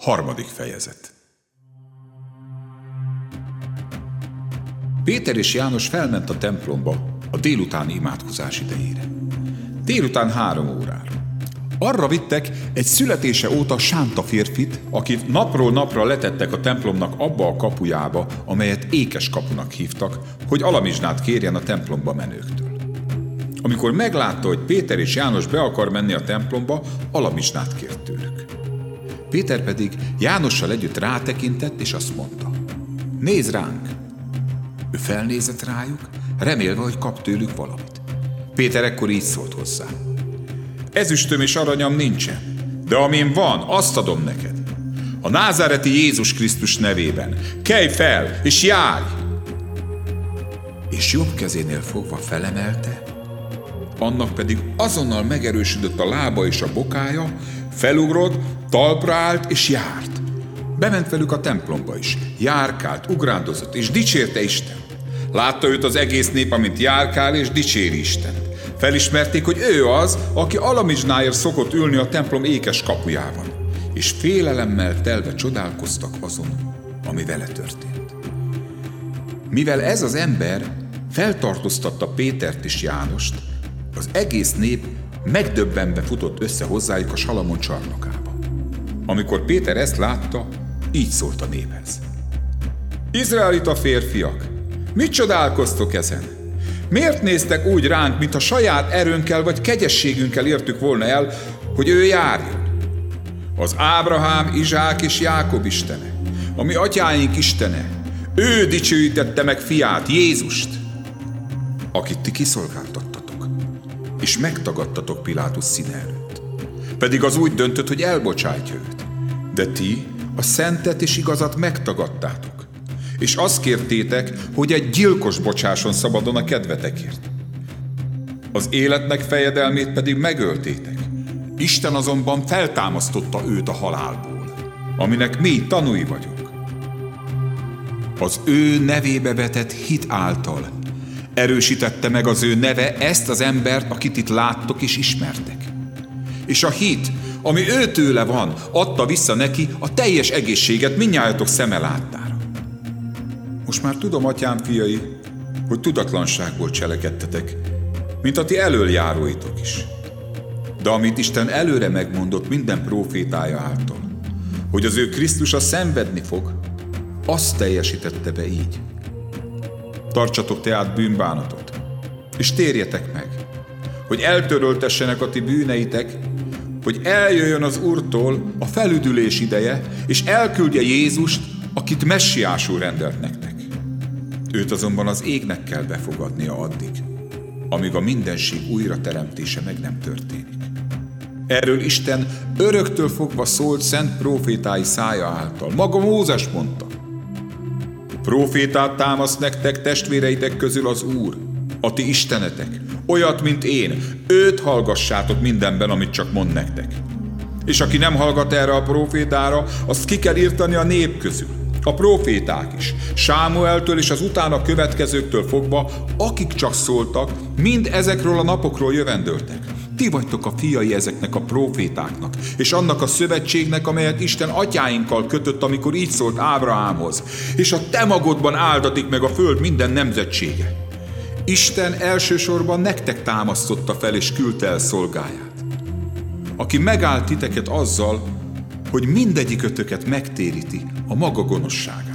Harmadik fejezet Péter és János felment a templomba a délutáni imádkozás idejére. Délután három órára. Arra vittek egy születése óta sánta férfit, akit napról napra letettek a templomnak abba a kapujába, amelyet ékes kapunak hívtak, hogy alamizsnát kérjen a templomba menőktől. Amikor meglátta, hogy Péter és János be akar menni a templomba, alamizsnát kért tőlük. Péter pedig Jánossal együtt rátekintett, és azt mondta, nézd ránk! Ő felnézett rájuk, remélve, hogy kap tőlük valamit. Péter ekkor így szólt hozzá. Ezüstöm és aranyam nincsen, de amin van, azt adom neked. A názáreti Jézus Krisztus nevében. Kelj fel, és járj! És jobb kezénél fogva felemelte, annak pedig azonnal megerősödött a lába és a bokája, felugrott, talpra állt és járt. Bement velük a templomba is, járkált, ugrándozott és dicsérte Isten. Látta őt az egész nép, amint járkál és dicséri Isten. Felismerték, hogy ő az, aki alamizsnáért szokott ülni a templom ékes kapujában, és félelemmel telve csodálkoztak azon, ami vele történt. Mivel ez az ember feltartóztatta Pétert és Jánost, az egész nép megdöbbenve futott össze hozzájuk a Salamon csarnokába. Amikor Péter ezt látta, így szólt a néphez. Izraelita férfiak, mit csodálkoztok ezen? Miért néztek úgy ránk, mint a saját erőnkkel vagy kegyességünkkel értük volna el, hogy ő járjon? Az Ábrahám, Izsák és Jákob istene, a mi atyáink istene, ő dicsőítette meg fiát, Jézust, akit ti kiszolgáltattatok, és megtagadtatok Pilátus színe előtt. Pedig az úgy döntött, hogy elbocsátja őt. De ti a szentet és igazat megtagadtátok és azt kértétek, hogy egy gyilkos bocsásson szabadon a kedvetekért. Az életnek fejedelmét pedig megöltétek. Isten azonban feltámasztotta őt a halálból, aminek mi tanúi vagyunk. Az ő nevébe vetett hit által erősítette meg az ő neve ezt az embert, akit itt láttok és ismertek. És a hit, ami őtőle van, adta vissza neki a teljes egészséget minnyájatok szeme láttára. Most már tudom, atyám fiai, hogy tudatlanságból cselekedtetek, mint a ti elöljáróitok is. De amit Isten előre megmondott minden profétája által, hogy az ő Krisztusa szenvedni fog, azt teljesítette be így. Tartsatok tehát bűnbánatot, és térjetek meg, hogy eltöröltessenek a ti bűneitek, hogy eljöjjön az Úrtól a felüdülés ideje, és elküldje Jézust, akit messiásul rendelt nektek. Őt azonban az égnek kell befogadnia addig, amíg a mindenség újra teremtése meg nem történik. Erről Isten öröktől fogva szólt szent profétái szája által. Maga Mózes mondta. Profétát támaszt nektek testvéreitek közül az Úr, a ti istenetek, olyat, mint én, őt hallgassátok mindenben, amit csak mond nektek. És aki nem hallgat erre a profétára, azt ki kell írtani a nép közül. A proféták is, Sámueltől és az utána következőktől fogva, akik csak szóltak, mind ezekről a napokról jövendöltek. Ti vagytok a fiai ezeknek a profétáknak, és annak a szövetségnek, amelyet Isten atyáinkkal kötött, amikor így szólt Ábrahámhoz, és a te magodban áldatik meg a föld minden nemzetsége. Isten elsősorban nektek támasztotta fel és küldte el szolgáját, aki megállt titeket azzal, hogy mindegyik ötöket megtéríti a maga gonoszságát.